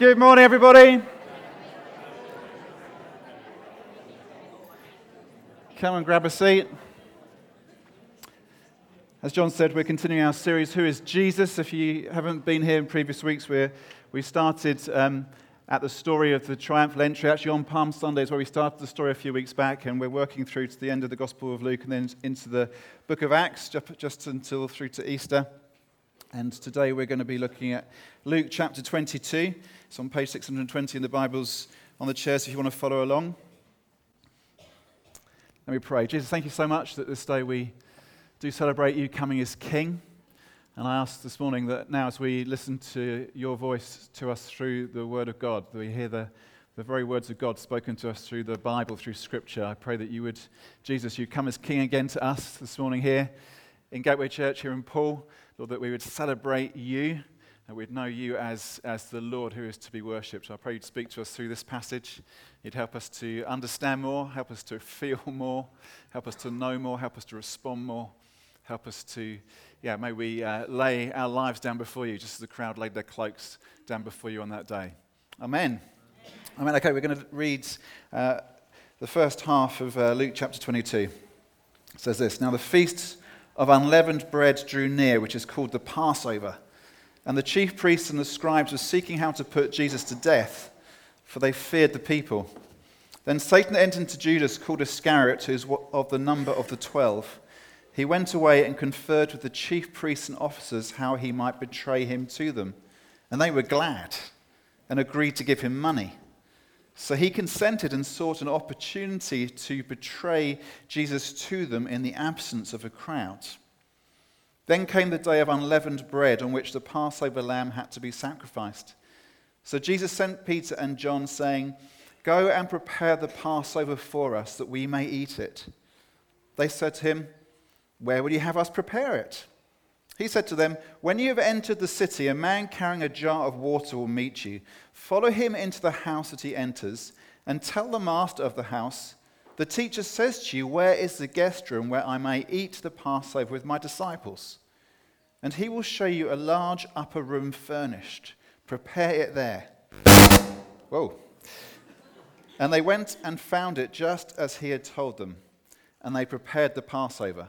Good morning, everybody. Come and grab a seat. As John said, we're continuing our series, Who is Jesus? If you haven't been here in previous weeks, we're, we started um, at the story of the triumphal entry, actually on Palm Sundays, where we started the story a few weeks back, and we're working through to the end of the Gospel of Luke and then into the book of Acts, just until through to Easter. And today we're going to be looking at Luke chapter 22. It's on page 620 in the Bibles on the chairs if you want to follow along. Let me pray. Jesus, thank you so much that this day we do celebrate you coming as King. And I ask this morning that now, as we listen to your voice to us through the Word of God, that we hear the, the very words of God spoken to us through the Bible, through Scripture. I pray that you would, Jesus, you come as King again to us this morning here in Gateway Church here in Poole. Lord, that we would celebrate you and we'd know you as, as the Lord who is to be worshipped. I pray you'd speak to us through this passage. You'd help us to understand more, help us to feel more, help us to know more, help us to respond more, help us to, yeah, may we uh, lay our lives down before you just as the crowd laid their cloaks down before you on that day. Amen. Amen. Okay, we're going to read uh, the first half of uh, Luke chapter 22. It says this Now the feast of unleavened bread drew near, which is called the Passover. And the chief priests and the scribes were seeking how to put Jesus to death, for they feared the people. Then Satan entered into Judas, called Iscariot, who is of the number of the twelve. He went away and conferred with the chief priests and officers how he might betray him to them. And they were glad and agreed to give him money. So he consented and sought an opportunity to betray Jesus to them in the absence of a crowd. Then came the day of unleavened bread on which the Passover lamb had to be sacrificed. So Jesus sent Peter and John, saying, Go and prepare the Passover for us, that we may eat it. They said to him, Where will you have us prepare it? He said to them, When you have entered the city, a man carrying a jar of water will meet you. Follow him into the house that he enters, and tell the master of the house, The teacher says to you, Where is the guest room where I may eat the Passover with my disciples? and he will show you a large upper room furnished. Prepare it there. Whoa. And they went and found it just as he had told them, and they prepared the Passover.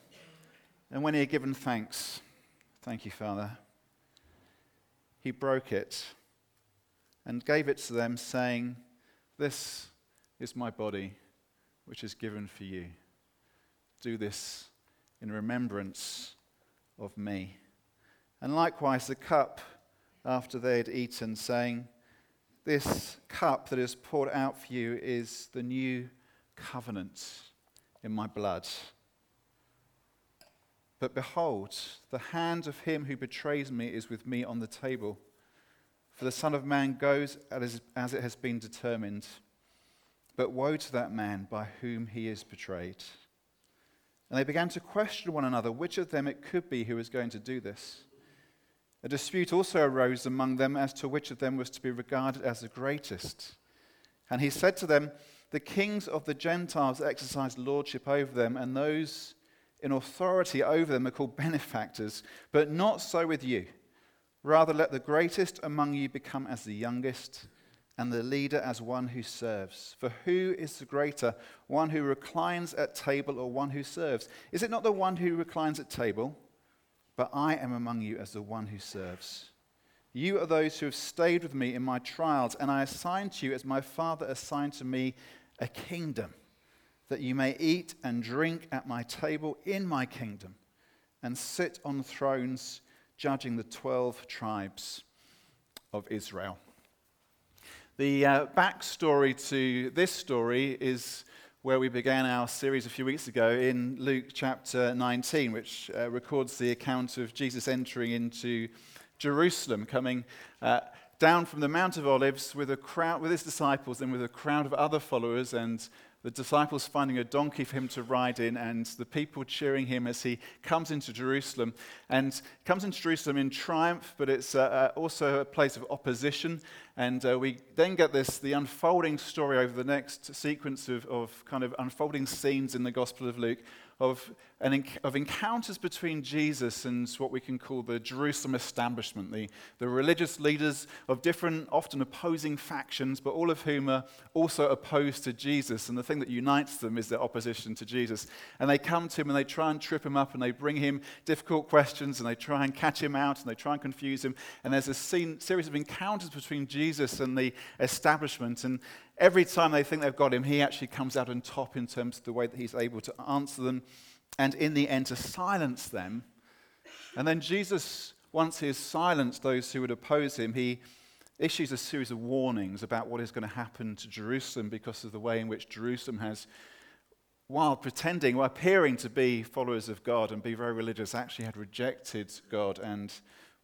and when he had given thanks, thank you, Father, he broke it and gave it to them, saying, This is my body, which is given for you. Do this in remembrance of me. And likewise, the cup after they had eaten, saying, This cup that is poured out for you is the new covenant in my blood. But behold, the hand of him who betrays me is with me on the table. For the Son of Man goes as it has been determined. But woe to that man by whom he is betrayed. And they began to question one another which of them it could be who was going to do this. A dispute also arose among them as to which of them was to be regarded as the greatest. And he said to them, The kings of the Gentiles exercise lordship over them, and those in authority over them are called benefactors. But not so with you. Rather, let the greatest among you become as the youngest and the leader as one who serves. For who is the greater, one who reclines at table or one who serves? Is it not the one who reclines at table? But I am among you as the one who serves. You are those who have stayed with me in my trials, and I assign to you, as my Father assigned to me, a kingdom, that you may eat and drink at my table in my kingdom, and sit on thrones judging the twelve tribes of Israel. The uh, backstory to this story is where we began our series a few weeks ago in Luke chapter 19, which uh, records the account of Jesus entering into Jerusalem, coming uh, down from the Mount of Olives with a crowd, with his disciples, and with a crowd of other followers, and the disciples finding a donkey for him to ride in, and the people cheering him as he comes into Jerusalem. And comes into Jerusalem in triumph, but it's uh, uh, also a place of opposition. And uh, we then get this the unfolding story over the next sequence of, of kind of unfolding scenes in the Gospel of Luke of, an, of encounters between Jesus and what we can call the Jerusalem establishment, the, the religious leaders of different, often opposing factions, but all of whom are also opposed to Jesus. And the thing that unites them is their opposition to Jesus. And they come to him and they try and trip him up and they bring him difficult questions and they try and catch him out and they try and confuse him. And there's a scene, series of encounters between Jesus and the establishment. And every time they think they've got him, he actually comes out on top in terms of the way that he's able to answer them and in the end to silence them. And then Jesus, once he has silenced those who would oppose him, he issues a series of warnings about what is going to happen to Jerusalem because of the way in which Jerusalem has, while pretending, while appearing to be followers of God and be very religious, actually had rejected God and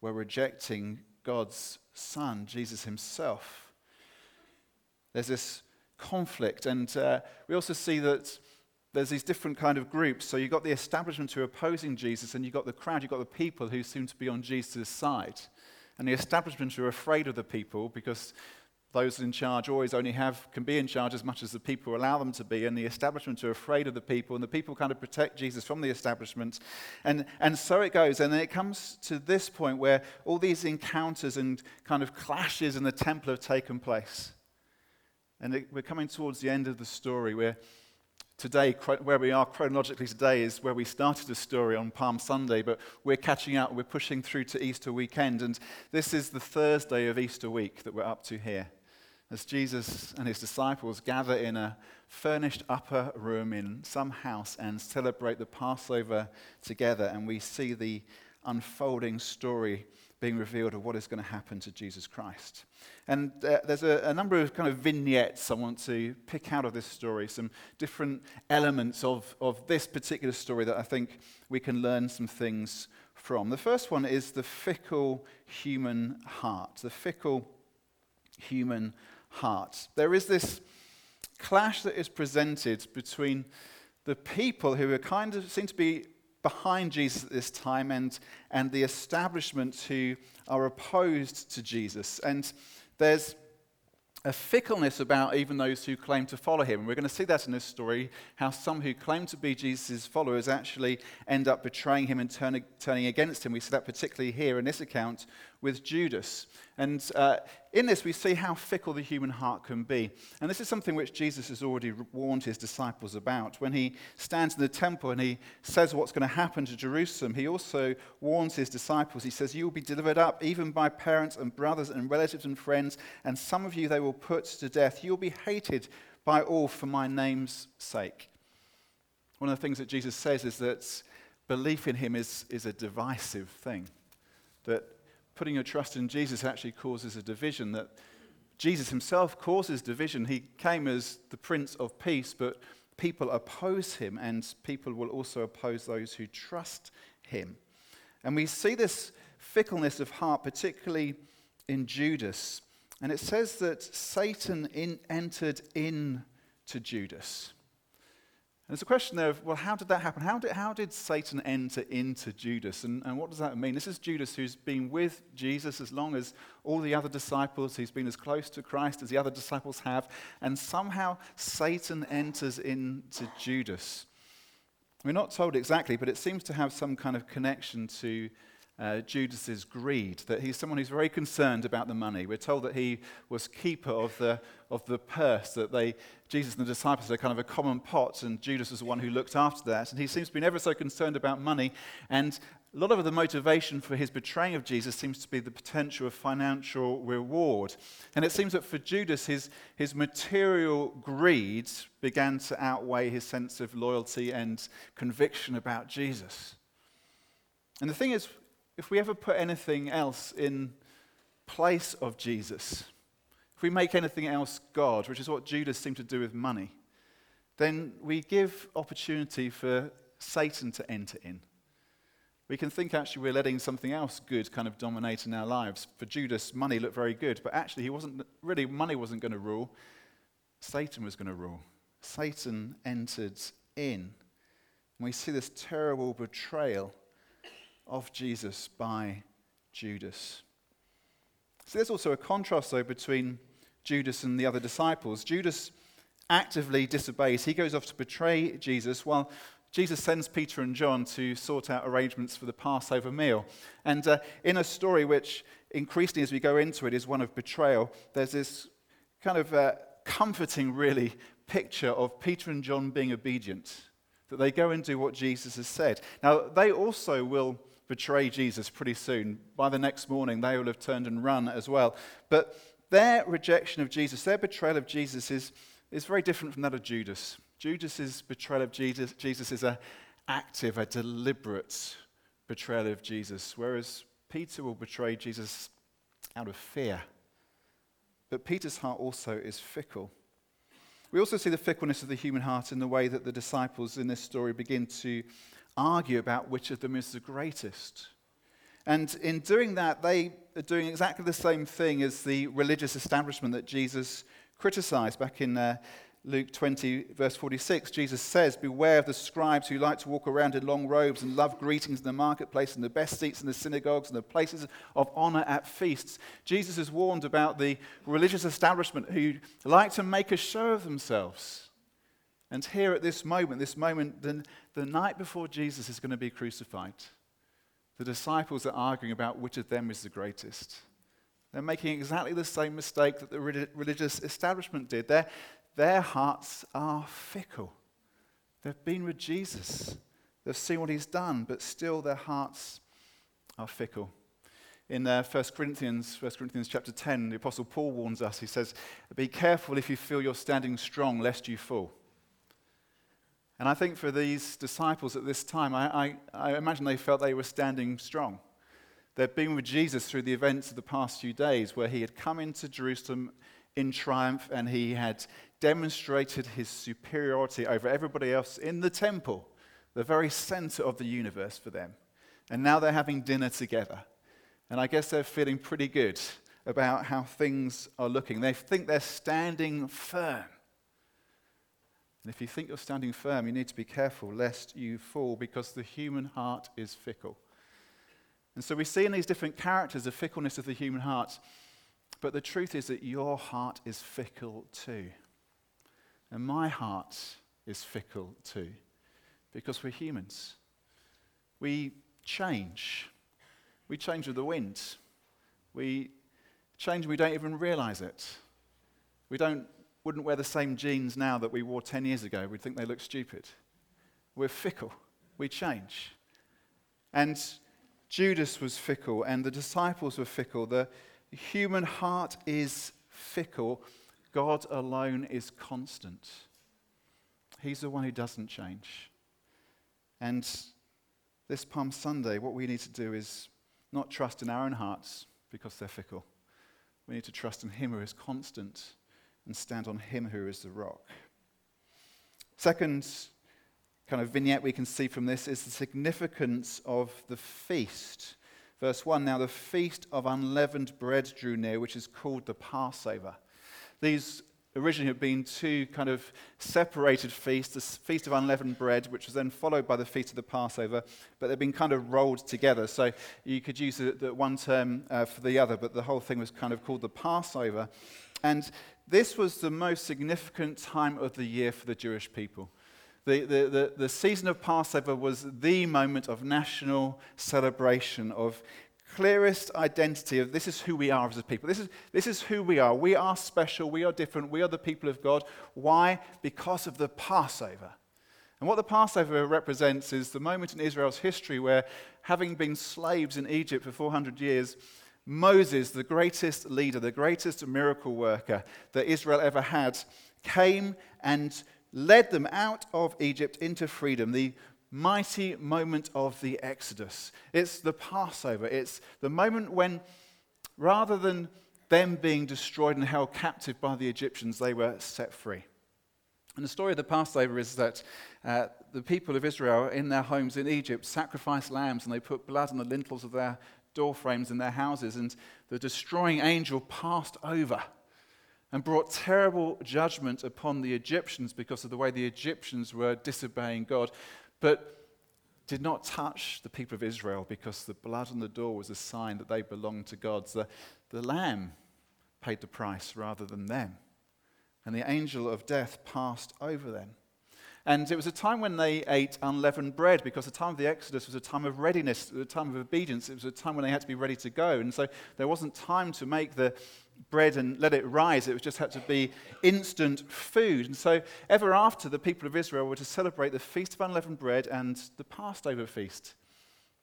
were rejecting God's Son, Jesus himself. There's this conflict. And uh, we also see that there's these different kind of groups. So you've got the establishment who are opposing Jesus, and you've got the crowd, you've got the people who seem to be on Jesus' side. And the establishment who are afraid of the people because those in charge always only have, can be in charge as much as the people allow them to be. And the establishment are afraid of the people, and the people kind of protect Jesus from the establishment. And, and so it goes. And then it comes to this point where all these encounters and kind of clashes in the temple have taken place. And it, we're coming towards the end of the story where today, where we are chronologically today, is where we started the story on Palm Sunday, but we're catching up, we're pushing through to Easter weekend. And this is the Thursday of Easter week that we're up to here. As Jesus and his disciples gather in a furnished upper room in some house and celebrate the Passover together, and we see the unfolding story being revealed of what is going to happen to Jesus Christ. And uh, there's a, a, number of kind of vignettes I want to pick out of this story, some different elements of, of this particular story that I think we can learn some things from. The first one is the fickle human heart. The fickle human heart. There is this clash that is presented between the people who are kind of seem to be behind Jesus at this time and, and the establishment who are opposed to Jesus. And there's a fickleness about even those who claim to follow him. And we're going to see that in this story how some who claim to be Jesus' followers actually end up betraying him and turning, turning against him. We see that particularly here in this account with Judas. And uh, in this, we see how fickle the human heart can be. And this is something which Jesus has already warned his disciples about. When he stands in the temple and he says what's going to happen to Jerusalem, he also warns his disciples. He says, You will be delivered up even by parents and brothers and relatives and friends, and some of you they will put to death. You will be hated by all for my name's sake. One of the things that Jesus says is that belief in him is, is a divisive thing. That putting your trust in Jesus actually causes a division, that Jesus himself causes division. He came as the Prince of Peace, but people oppose him, and people will also oppose those who trust him. And we see this fickleness of heart, particularly in Judas. And it says that Satan in, entered into Judas. And there's a question there of, well, how did that happen? How did, how did Satan enter into Judas? And, and what does that mean? This is Judas who's been with Jesus as long as all the other disciples, who's been as close to Christ as the other disciples have. And somehow Satan enters into Judas. We're not told exactly, but it seems to have some kind of connection to uh, Judas's greed, that he's someone who's very concerned about the money. We're told that he was keeper of the, of the purse, that they, Jesus and the disciples are kind of a common pot, and Judas was the one who looked after that. And he seems to be never so concerned about money. And a lot of the motivation for his betraying of Jesus seems to be the potential of financial reward. And it seems that for Judas, his, his material greed began to outweigh his sense of loyalty and conviction about Jesus. And the thing is, if we ever put anything else in place of Jesus, if we make anything else God, which is what Judas seemed to do with money, then we give opportunity for Satan to enter in. we can think actually we're letting something else good kind of dominate in our lives. For Judas, money looked very good, but actually he wasn't really money wasn't going to rule. Satan was going to rule. Satan entered in. And we see this terrible betrayal of Jesus by Judas. So there's also a contrast, though, between Judas and the other disciples. Judas actively disobeys. He goes off to betray Jesus while Jesus sends Peter and John to sort out arrangements for the Passover meal. And uh, in a story which, increasingly as we go into it, is one of betrayal, there's this kind of uh, comforting, really, picture of Peter and John being obedient, that they go and do what Jesus has said. Now, they also will betray Jesus pretty soon. By the next morning, they will have turned and run as well. But their rejection of Jesus, their betrayal of Jesus, is, is very different from that of Judas. Judas's betrayal of Jesus, Jesus is an active, a deliberate betrayal of Jesus, whereas Peter will betray Jesus out of fear. But Peter's heart also is fickle. We also see the fickleness of the human heart in the way that the disciples in this story begin to argue about which of them is the greatest. And in doing that, they are doing exactly the same thing as the religious establishment that Jesus criticized back in uh, Luke 20, verse 46, Jesus says, Beware of the scribes who like to walk around in long robes and love greetings in the marketplace and the best seats in the synagogues and the places of honor at feasts. Jesus has warned about the religious establishment who like to make a show of themselves. And here at this moment, this moment, the, the night before Jesus is going to be crucified, the disciples are arguing about which of them is the greatest. They're making exactly the same mistake that the religious establishment did. They're, their hearts are fickle. They've been with Jesus, they've seen what he's done, but still their hearts are fickle. In uh, 1 Corinthians, 1 Corinthians chapter 10, the Apostle Paul warns us. He says, Be careful if you feel you're standing strong, lest you fall. And I think for these disciples at this time, I, I, I imagine they felt they were standing strong. They'd been with Jesus through the events of the past few days, where he had come into Jerusalem in triumph and he had demonstrated his superiority over everybody else in the temple, the very center of the universe for them. And now they're having dinner together. And I guess they're feeling pretty good about how things are looking. They think they're standing firm. And if you think you're standing firm, you need to be careful lest you fall because the human heart is fickle. And so we see in these different characters the fickleness of the human heart. But the truth is that your heart is fickle too. And my heart is fickle too, because we're humans. We change. We change with the wind. We change and we don't even realize it. We don't, wouldn't wear the same jeans now that we wore 10 years ago. We'd think they look stupid. We're fickle. We change. And Judas was fickle, and the disciples were fickle. The human heart is fickle. God alone is constant. He's the one who doesn't change. And this Palm Sunday, what we need to do is not trust in our own hearts because they're fickle. We need to trust in Him who is constant and stand on Him who is the rock. Second kind of vignette we can see from this is the significance of the feast. Verse 1 Now the feast of unleavened bread drew near, which is called the Passover. These originally had been two kind of separated feasts the Feast of Unleavened Bread, which was then followed by the Feast of the Passover, but they've been kind of rolled together. So you could use the, the one term uh, for the other, but the whole thing was kind of called the Passover. And this was the most significant time of the year for the Jewish people. The, the, the, the season of Passover was the moment of national celebration, of clearest identity of this is who we are as a people. This is, this is who we are. We are special. We are different. We are the people of God. Why? Because of the Passover. And what the Passover represents is the moment in Israel's history where, having been slaves in Egypt for 400 years, Moses, the greatest leader, the greatest miracle worker that Israel ever had, came and led them out of Egypt into freedom. The mighty moment of the Exodus. It's the Passover. It's the moment when, rather than them being destroyed and held captive by the Egyptians, they were set free. And the story of the Passover is that uh, the people of Israel in their homes in Egypt sacrificed lambs and they put blood on the lintels of their door frames in their houses. And the destroying angel passed over and brought terrible judgment upon the Egyptians because of the way the Egyptians were disobeying God, but did not touch the people of Israel because the blood on the door was a sign that they belonged to God. So the, the lamb paid the price rather than them and the angel of death passed over them. And it was a time when they ate unleavened bread because the time of the Exodus was a time of readiness, a time of obedience. It was a time when they had to be ready to go. And so there wasn't time to make the bread and let it rise. It just had to be instant food. And so ever after, the people of Israel were to celebrate the Feast of Unleavened Bread and the Passover feast.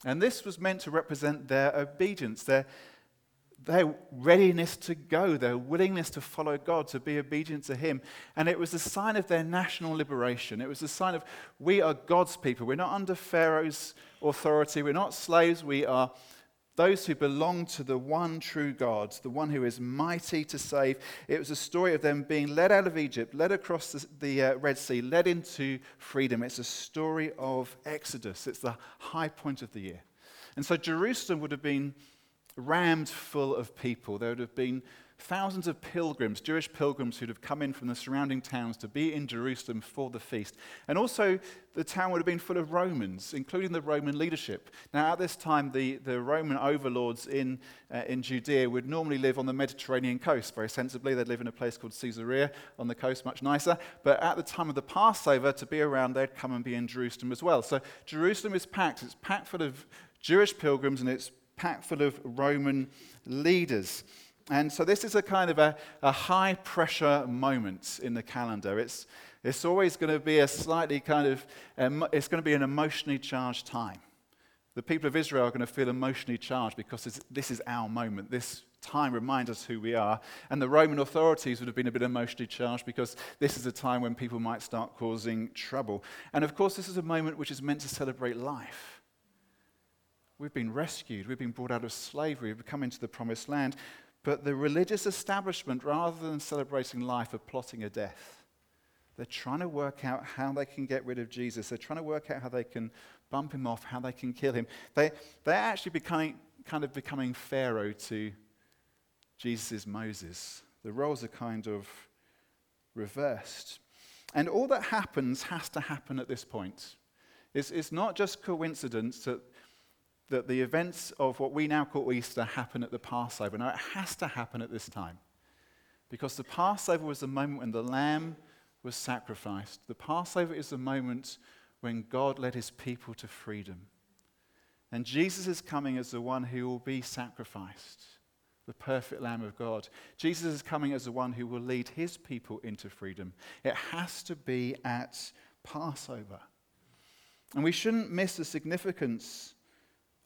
And this was meant to represent their obedience, their their readiness to go, their willingness to follow God, to be obedient to Him. And it was a sign of their national liberation. It was a sign of we are God's people. We're not under Pharaoh's authority. We're not slaves. We are those who belong to the one true God, the one who is mighty to save. It was a story of them being led out of Egypt, led across the, the uh, Red Sea, led into freedom. It's a story of Exodus. It's the high point of the year. And so Jerusalem would have been rammed full of people. There would have been thousands of pilgrims, Jewish pilgrims who'd have come in from the surrounding towns to be in Jerusalem for the feast. And also, the town would have been full of Romans, including the Roman leadership. Now, at this time, the, the Roman overlords in, uh, in Judea would normally live on the Mediterranean coast. Very sensibly, they'd live in a place called Caesarea on the coast, much nicer. But at the time of the Passover, to be around, they'd come and be in Jerusalem as well. So, Jerusalem is packed. It's packed full of Jewish pilgrims, and it's packed full of Roman leaders. And so this is a kind of a, a high pressure moment in the calendar. It's, it's always going to be a slightly kind of, it's going to be an emotionally charged time. The people of Israel are going to feel emotionally charged because this is our moment. This time reminds us who we are. And the Roman authorities would have been a bit emotionally charged because this is a time when people might start causing trouble. And of course, this is a moment which is meant to celebrate life. We've been rescued. We've been brought out of slavery. We've come into the promised land. But the religious establishment, rather than celebrating life, are plotting a death. They're trying to work out how they can get rid of Jesus. They're trying to work out how they can bump him off, how they can kill him. They, they're actually becoming, kind of becoming Pharaoh to Jesus' Moses. The roles are kind of reversed. And all that happens has to happen at this point. It's, it's not just coincidence that that the events of what we now call Easter happen at the Passover. Now, it has to happen at this time because the Passover was the moment when the lamb was sacrificed. The Passover is the moment when God led his people to freedom. And Jesus is coming as the one who will be sacrificed, the perfect Lamb of God. Jesus is coming as the one who will lead his people into freedom. It has to be at Passover. And we shouldn't miss the significance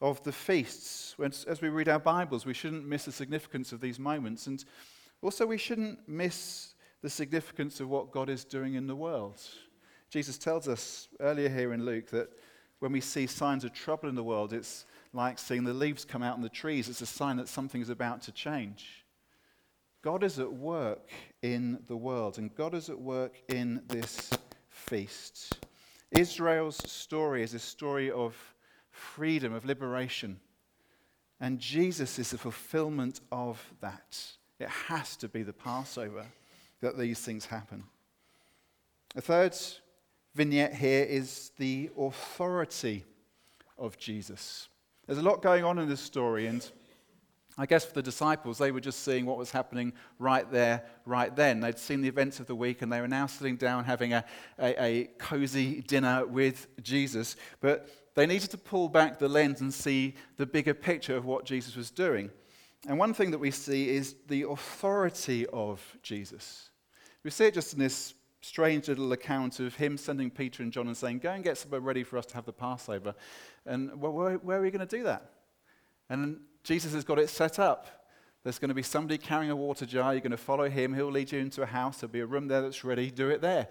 of the feasts. As we read our Bibles, we shouldn't miss the significance of these moments. And also, we shouldn't miss the significance of what God is doing in the world. Jesus tells us earlier here in Luke that when we see signs of trouble in the world, it's like seeing the leaves come out in the trees. It's a sign that something is about to change. God is at work in the world, and God is at work in this feast. Israel's story is a story of freedom, of liberation. And Jesus is the fulfillment of that. It has to be the Passover that these things happen. The third vignette here is the authority of Jesus. There's a lot going on in this story, and I guess for the disciples, they were just seeing what was happening right there, right then. They'd seen the events of the week, and they were now sitting down having a, a, a cozy dinner with Jesus. But they needed to pull back the lens and see the bigger picture of what Jesus was doing. And one thing that we see is the authority of Jesus. We see it just in this strange little account of him sending Peter and John and saying, Go and get somewhere ready for us to have the Passover. And well, where, where are we going to do that? And Jesus has got it set up. There's going to be somebody carrying a water jar. You're going to follow him. He'll lead you into a house. There'll be a room there that's ready. Do it there.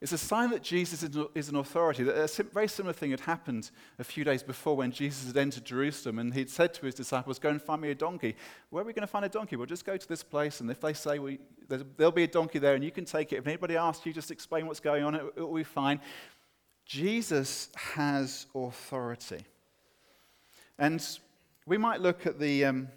It's a sign that Jesus is an authority. A very similar thing had happened a few days before when Jesus had entered Jerusalem and he'd said to his disciples, Go and find me a donkey. Where are we going to find a donkey? Well, just go to this place, and if they say we, there'll be a donkey there and you can take it, if anybody asks you, just explain what's going on, it, it will be fine. Jesus has authority. And we might look at the um,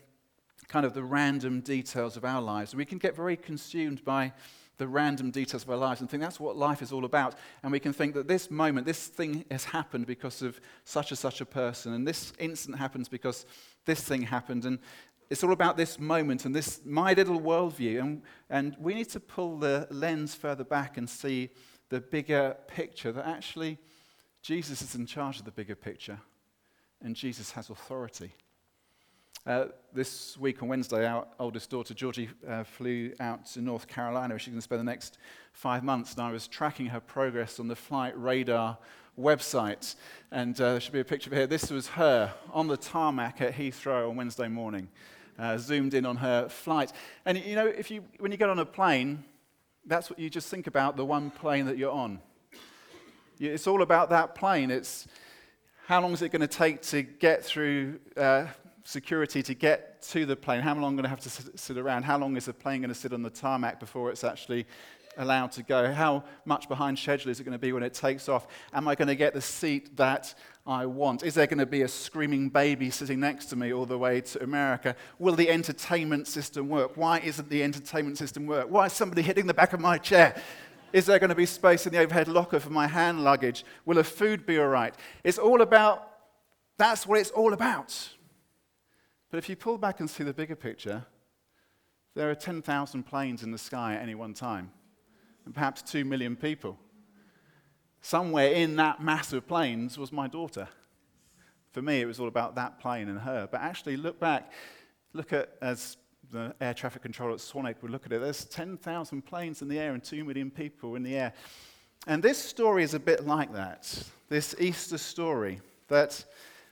kind of the random details of our lives, we can get very consumed by the random details of our lives and think that's what life is all about. And we can think that this moment, this thing has happened because of such and such a person, and this incident happens because this thing happened. And it's all about this moment and this my little worldview. And, and we need to pull the lens further back and see the bigger picture that actually Jesus is in charge of the bigger picture, and Jesus has authority. Uh, this week on Wednesday, our oldest daughter, Georgie, uh, flew out to North Carolina. where She's going to spend the next five months, and I was tracking her progress on the Flight Radar website. And uh, there should be a picture of her. This was her on the tarmac at Heathrow on Wednesday morning, uh, zoomed in on her flight. And you know, if you, when you get on a plane, that's what you just think about the one plane that you're on. It's all about that plane. It's how long is it going to take to get through uh, security to get to the plane? How long am I going to have to sit, around? How long is the plane going to sit on the tarmac before it's actually allowed to go? How much behind schedule is it going to be when it takes off? Am I going to get the seat that I want? Is there going to be a screaming baby sitting next to me all the way to America? Will the entertainment system work? Why isn't the entertainment system work? Why is somebody hitting the back of my chair? Is there going to be space in the overhead locker for my hand luggage? Will the food be all right? It's all about, that's what it's all about. But if you pull back and see the bigger picture, there are 10,000 planes in the sky at any one time, and perhaps 2 million people. Somewhere in that mass of planes was my daughter. For me, it was all about that plane and her. But actually, look back, look at, as the air traffic controller at Swanwick would look at it, there's 10,000 planes in the air and 2 million people in the air. And this story is a bit like that, this Easter story, that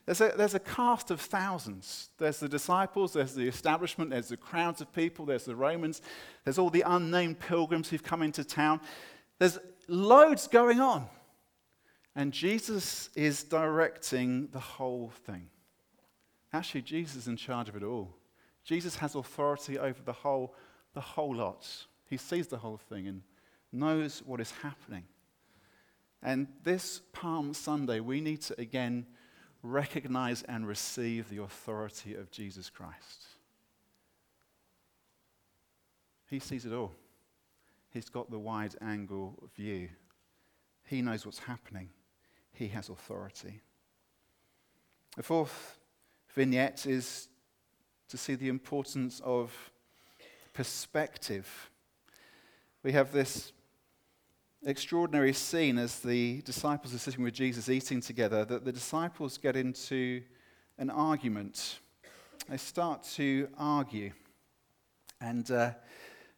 there's a, there's a cast of thousands. There's the disciples, there's the establishment, there's the crowds of people, there's the Romans, there's all the unnamed pilgrims who've come into town. There's loads going on. And Jesus is directing the whole thing. Actually, Jesus is in charge of it all. Jesus has authority over the whole, the whole lot. He sees the whole thing and knows what is happening. And this Palm Sunday, we need to again recognize and receive the authority of Jesus Christ. He sees it all. He's got the wide angle view. He knows what's happening. He has authority. The fourth vignette is to see the importance of perspective. We have this extraordinary scene as the disciples are sitting with Jesus eating together that the disciples get into an argument. They start to argue. And uh,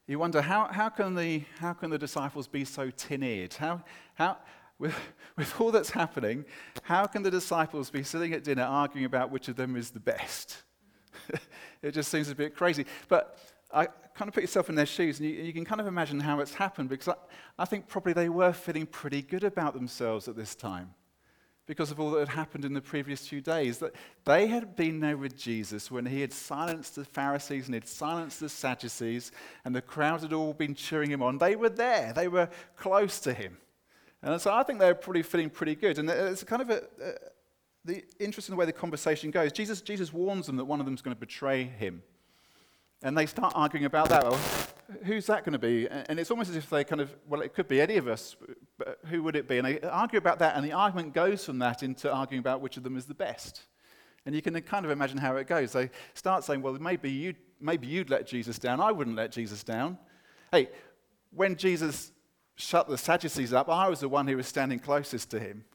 you wonder how, how, can the, how can the disciples be so tin eared? How, how, with, with all that's happening, how can the disciples be sitting at dinner arguing about which of them is the best? it just seems a bit crazy. But I kind of put yourself in their shoes and you, you can kind of imagine how it's happened because I, I, think probably they were feeling pretty good about themselves at this time because of all that had happened in the previous few days. That they had been there with Jesus when he had silenced the Pharisees and he had silenced the Sadducees and the crowd had all been cheering him on. They were there, they were close to him. And so I think they were probably feeling pretty good. And it's kind of a, a the interesting way the conversation goes. Jesus, Jesus warns them that one of them is going to betray him. And they start arguing about that. Well, who's that going to be? And it's almost as if they kind of, well, it could be any of us, but who would it be? And they argue about that, and the argument goes from that into arguing about which of them is the best. And you can kind of imagine how it goes. They start saying, well, maybe you'd, maybe you'd let Jesus down. I wouldn't let Jesus down. Hey, when Jesus shut the Sadducees up, I was the one who was standing closest to him.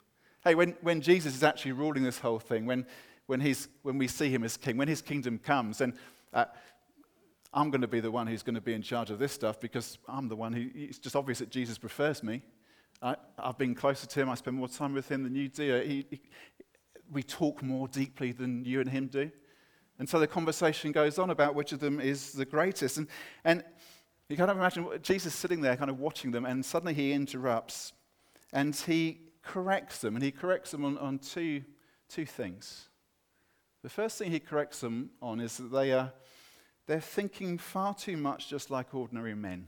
Hey, when, when Jesus is actually ruling this whole thing, when, when, he's, when we see him as king, when his kingdom comes, then uh, I'm going to be the one who's going to be in charge of this stuff because I'm the one who, it's just obvious that Jesus prefers me. I, have been closer to him, I spend more time with him than you do. He, he, we talk more deeply than you and him do. And so the conversation goes on about which of them is the greatest. And, and you kind of imagine Jesus sitting there, kind of watching them, and suddenly he interrupts And he corrects them, and he corrects them on, on two, two things. The first thing he corrects them on is that they are they're thinking far too much just like ordinary men.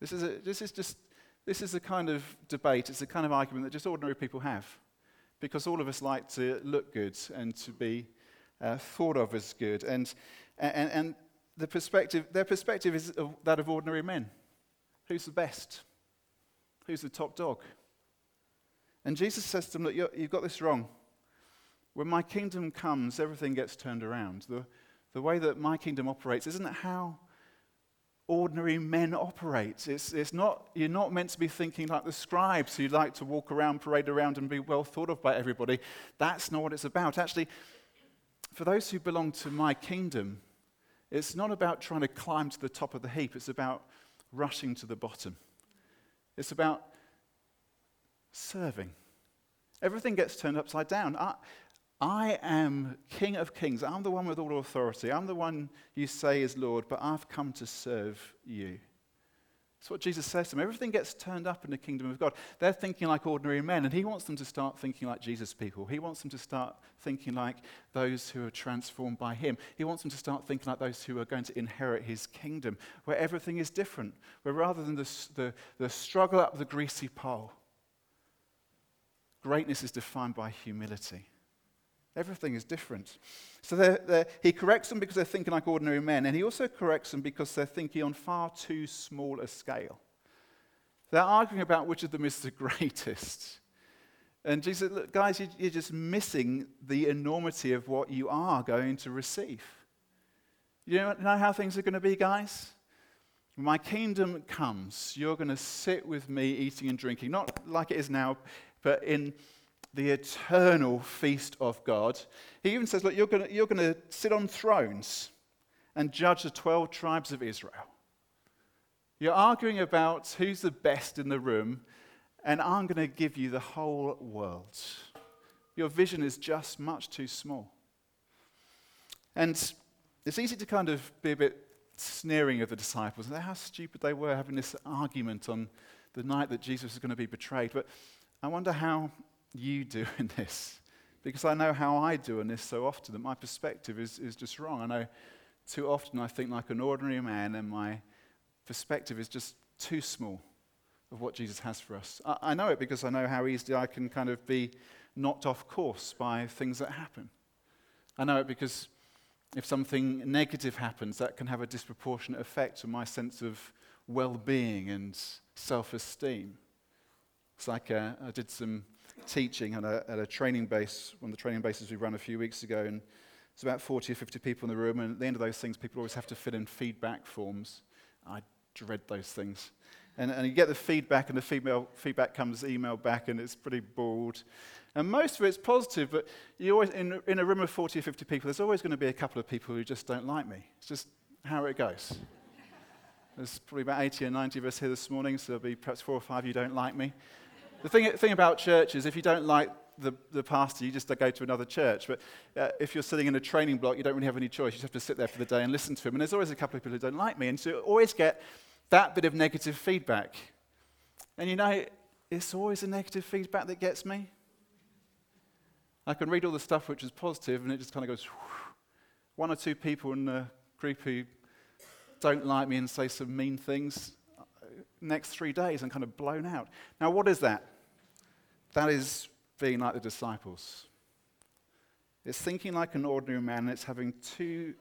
This is, a, this is just this is a kind of debate, it's a kind of argument that just ordinary people have. Because all of us like to look good and to be uh, thought of as good. And, and, and the perspective, their perspective is that of ordinary men. Who's the best? Who's the top dog? And Jesus says to them, Look, you've got this wrong. When my kingdom comes, everything gets turned around. The, the way that my kingdom operates isn't how ordinary men operate. It's, it's not, you're not meant to be thinking like the scribes who like to walk around, parade around, and be well thought of by everybody. That's not what it's about. Actually, for those who belong to my kingdom, it's not about trying to climb to the top of the heap, it's about rushing to the bottom. It's about serving. Everything gets turned upside down. I, I am King of Kings. I'm the one with all authority. I'm the one you say is Lord, but I've come to serve you. That's what Jesus says to them. Everything gets turned up in the kingdom of God. They're thinking like ordinary men, and He wants them to start thinking like Jesus people. He wants them to start thinking like those who are transformed by Him. He wants them to start thinking like those who are going to inherit His kingdom, where everything is different, where rather than the, the, the struggle up the greasy pole, greatness is defined by humility. Everything is different. So they're, they're, he corrects them because they're thinking like ordinary men, and he also corrects them because they're thinking on far too small a scale. They're arguing about which of them is the greatest. And Jesus said, Look, guys, you're just missing the enormity of what you are going to receive. You know how things are going to be, guys? When my kingdom comes, you're going to sit with me eating and drinking, not like it is now, but in the eternal feast of God. He even says, Look, you're going you're to sit on thrones and judge the 12 tribes of Israel. You're arguing about who's the best in the room, and I'm going to give you the whole world. Your vision is just much too small. And it's easy to kind of be a bit sneering of the disciples and how stupid they were having this argument on the night that Jesus was going to be betrayed. But I wonder how you doing this. Because I know how I do in this so often that my perspective is, is just wrong. I know too often I think like an ordinary man and my perspective is just too small of what Jesus has for us. I, I know it because I know how easily I can kind of be knocked off course by things that happen. I know it because if something negative happens, that can have a disproportionate effect on my sense of well being and self esteem. It's like uh, I did some teaching at a, at a training base, one of the training bases we ran a few weeks ago, and it's about 40 or 50 people in the room, and at the end of those things, people always have to fill in feedback forms. I dread those things. And, and you get the feedback, and the female, feedback comes emailed back, and it's pretty bald. And most of it's positive, but you always, in, in a room of 40 or 50 people, there's always going to be a couple of people who just don't like me. It's just how it goes. There's probably about 80 or 90 of us here this morning, so there'll be perhaps four or five you don't like me. The thing, thing about church is if you don't like the, the pastor, you just go to another church. But uh, if you're sitting in a training block, you don't really have any choice. You just have to sit there for the day and listen to him. And there's always a couple of people who don't like me. And so you always get that bit of negative feedback. And you know, it's always a negative feedback that gets me. I can read all the stuff which is positive, and it just kind of goes, whoosh. one or two people in the group who don't like me and say some mean things. Uh, next three days, I'm kind of blown out. Now, what is that? That is being like the disciples. It's thinking like an ordinary man, and it's having too,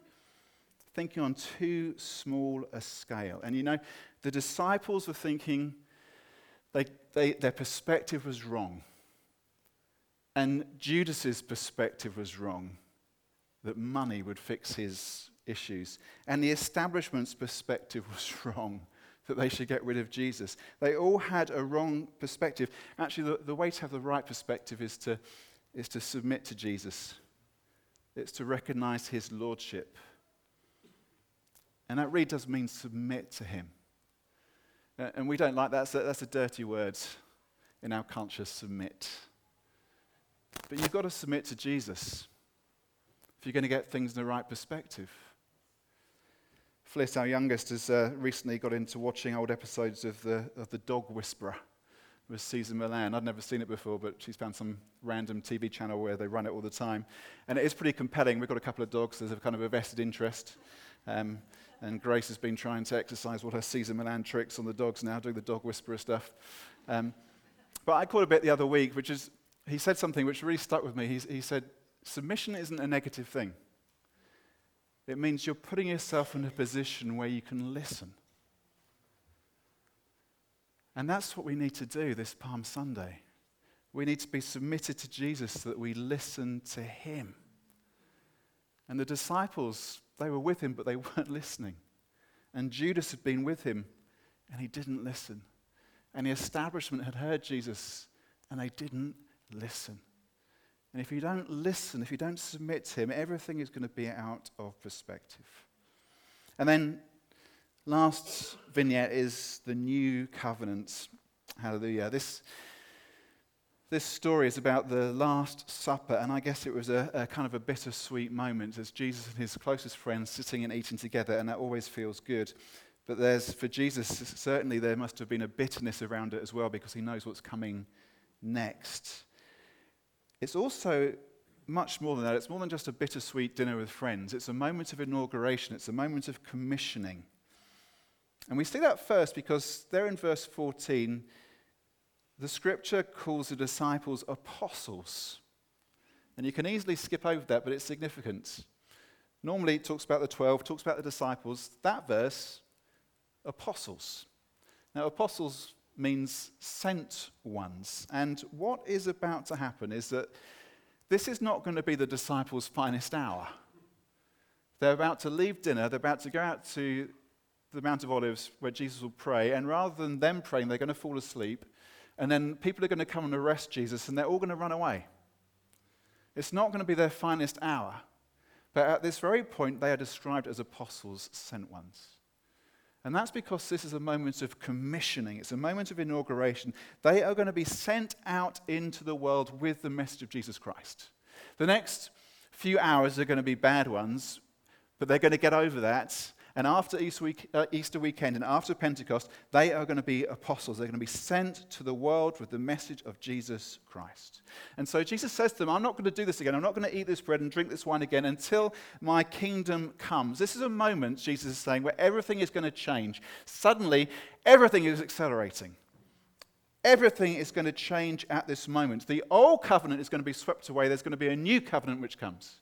thinking on too small a scale. And you know, the disciples were thinking they, they, their perspective was wrong. And Judas's perspective was wrong, that money would fix his issues. And the establishment's perspective was wrong, that they should get rid of Jesus. They all had a wrong perspective. Actually, the, the way to have the right perspective is to, is to submit to Jesus, it's to recognize his lordship. And that really does mean submit to him. Uh, and we don't like that. A, that's a dirty word in our culture, submit. But you've got to submit to Jesus if you're going to get things in the right perspective. Fliss, our youngest, has uh, recently got into watching old episodes of the, of the Dog Whisperer. with Cesar Millan. I'd never seen it before, but she's found some random TV channel where they run it all the time. And it is pretty compelling. We've got a couple of dogs, there's a kind of a vested interest. Um, and Grace has been trying to exercise all her Cesar Millan tricks on the dogs now, doing the dog whisperer stuff. Um, but I caught a bit the other week, which is, he said something which really stuck with me. He said, Submission isn't a negative thing, it means you're putting yourself in a position where you can listen. And that's what we need to do this Palm Sunday. We need to be submitted to Jesus so that we listen to him. And the disciples, they were with him, but they weren't listening. And Judas had been with him, and he didn't listen. And the establishment had heard Jesus, and they didn't listen. And if you don't listen, if you don't submit to him, everything is going to be out of perspective. And then Last vignette is the new covenant. Hallelujah. This, this story is about the Last Supper, and I guess it was a, a, kind of a bittersweet moment as Jesus and his closest friends sitting and eating together, and that always feels good. But there's, for Jesus, certainly there must have been a bitterness around it as well because he knows what's coming next. It's also much more than that. It's more than just a bittersweet dinner with friends. It's a moment of inauguration, it's a moment of commissioning. And we see that first because there in verse 14, the scripture calls the disciples apostles. And you can easily skip over that, but it's significant. Normally it talks about the 12, talks about the disciples. That verse, apostles. Now, apostles means sent ones. And what is about to happen is that this is not going to be the disciples' finest hour. They're about to leave dinner, they're about to go out to the Mount of Olives where Jesus will pray, and rather than them praying, they're going to fall asleep, and then people are going to come and arrest Jesus, and they're all going to run away. It's not going to be their finest hour. But at this very point, they are described as apostles, sent ones. And that's because this is a moment of commissioning, it's a moment of inauguration. They are going to be sent out into the world with the message of Jesus Christ. The next few hours are going to be bad ones, but they're going to get over that and after Easter, week, uh, Easter weekend and after Pentecost, they are going to be apostles. They're going to be sent to the world with the message of Jesus Christ. And so Jesus says to them, I'm not going to do this again. I'm not going to eat this bread and drink this wine again until my kingdom comes. This is a moment, Jesus is saying, where everything is going to change. Suddenly, everything is accelerating. Everything is going to change at this moment. The old covenant is going to be swept away. There's going to be a new covenant which comes.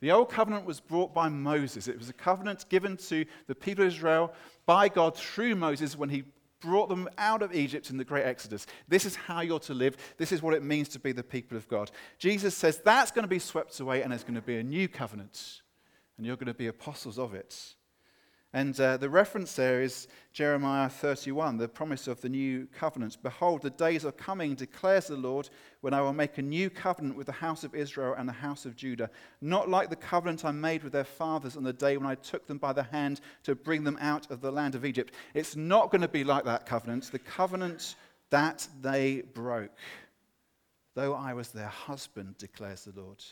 The old covenant was brought by Moses. It was a covenant given to the people of Israel by God through Moses when he brought them out of Egypt in the great Exodus. This is how you're to live. This is what it means to be the people of God. Jesus says that's going to be swept away and there's going to be a new covenant, and you're going to be apostles of it. And uh, the reference there is Jeremiah 31, the promise of the new covenant. Behold, the days are coming, declares the Lord, when I will make a new covenant with the house of Israel and the house of Judah, not like the covenant I made with their fathers on the day when I took them by the hand to bring them out of the land of Egypt. It's not going to be like that covenant, the covenant that they broke. Though I was their husband, declares the Lord.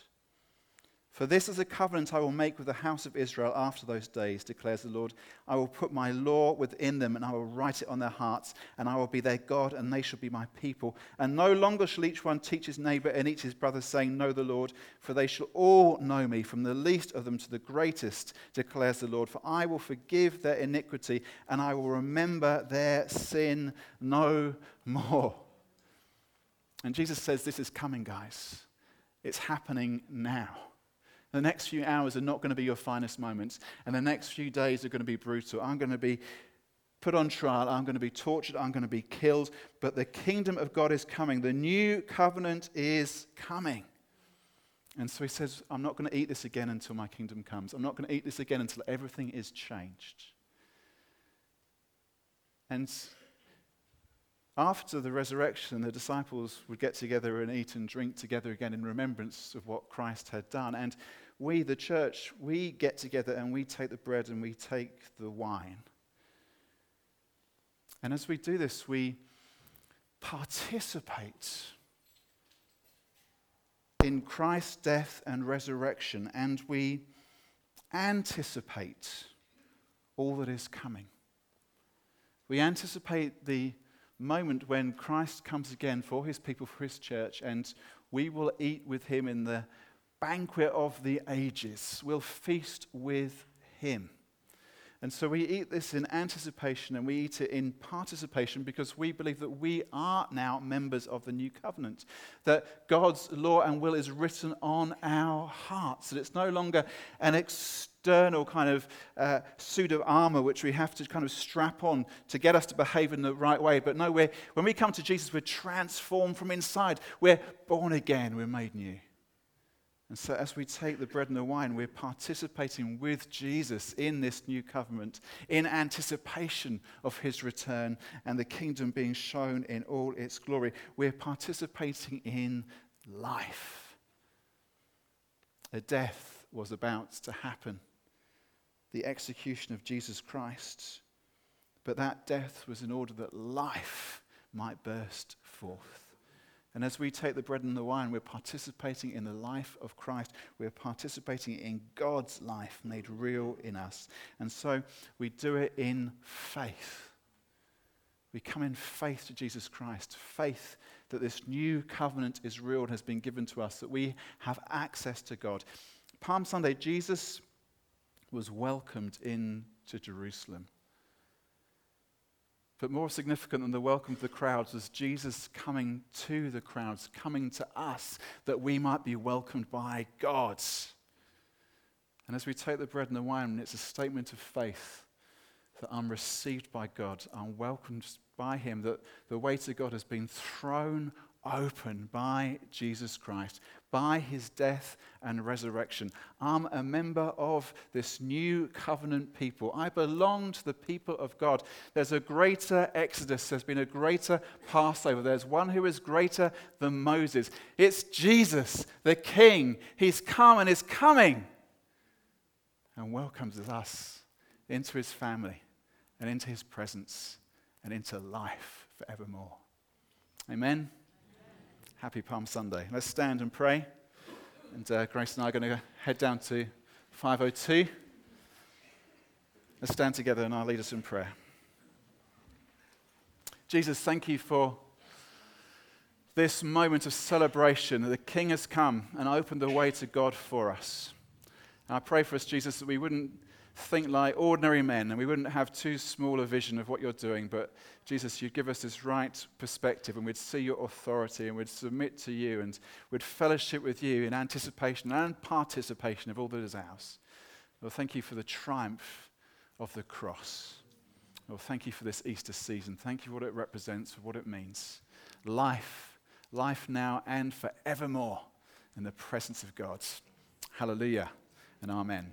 For this is a covenant I will make with the house of Israel after those days, declares the Lord. I will put my law within them, and I will write it on their hearts, and I will be their God, and they shall be my people. And no longer shall each one teach his neighbor and each his brother, saying, Know the Lord, for they shall all know me, from the least of them to the greatest, declares the Lord. For I will forgive their iniquity, and I will remember their sin no more. And Jesus says, This is coming, guys. It's happening now. The next few hours are not going to be your finest moments, and the next few days are going to be brutal. I'm going to be put on trial, I'm going to be tortured, I'm going to be killed, but the kingdom of God is coming. The new covenant is coming. And so he says, I'm not going to eat this again until my kingdom comes. I'm not going to eat this again until everything is changed. And after the resurrection, the disciples would get together and eat and drink together again in remembrance of what Christ had done. And we, the church, we get together and we take the bread and we take the wine. And as we do this, we participate in Christ's death and resurrection, and we anticipate all that is coming. We anticipate the moment when Christ comes again for his people, for his church, and we will eat with him in the banquet of the ages. We'll feast with him. And so we eat this in anticipation and we eat it in participation because we believe that we are now members of the new covenant. That God's law and will is written on our hearts. That it's no longer an external kind of uh, suit of armor which we have to kind of strap on to get us to behave in the right way. But no, when we come to Jesus, we're transformed from inside. We're born again, we're made new. And so, as we take the bread and the wine, we're participating with Jesus in this new covenant in anticipation of his return and the kingdom being shown in all its glory. We're participating in life. A death was about to happen, the execution of Jesus Christ. But that death was in order that life might burst forth. And as we take the bread and the wine, we're participating in the life of Christ. We're participating in God's life made real in us. And so we do it in faith. We come in faith to Jesus Christ, faith that this new covenant is real and has been given to us, that we have access to God. Palm Sunday, Jesus was welcomed into Jerusalem. But more significant than the welcome to the crowds was Jesus coming to the crowds, coming to us, that we might be welcomed by God. And as we take the bread and the wine, it's a statement of faith that I'm received by God, I'm welcomed by Him, that the way to God has been thrown open by Jesus Christ, by his death and resurrection. I'm a member of this new covenant people. I belong to the people of God. There's a greater exodus, there's been a greater Passover. There's one who is greater than Moses. It's Jesus, the King. He's come and is coming and welcomes us into his family and into his presence and into life forevermore. Amen. Happy Palm Sunday. Let's stand and pray. And uh, Grace and I are going to head down to 502. Let's stand together and I'll lead us in prayer. Jesus, thank you for this moment of celebration that the King has come and opened the way to God for us. And I pray for us, Jesus, that we wouldn't think like ordinary men and we wouldn't have too small a vision of what you're doing, but Jesus, you'd give us this right perspective and we'd see your authority and we'd submit to you and we'd fellowship with you in anticipation and participation of all that is ours. Lord, thank you for the triumph of the cross. Lord, thank you for this Easter season. Thank you for what it represents, for what it means. Life, life now and forevermore in the presence of God. Hallelujah and amen.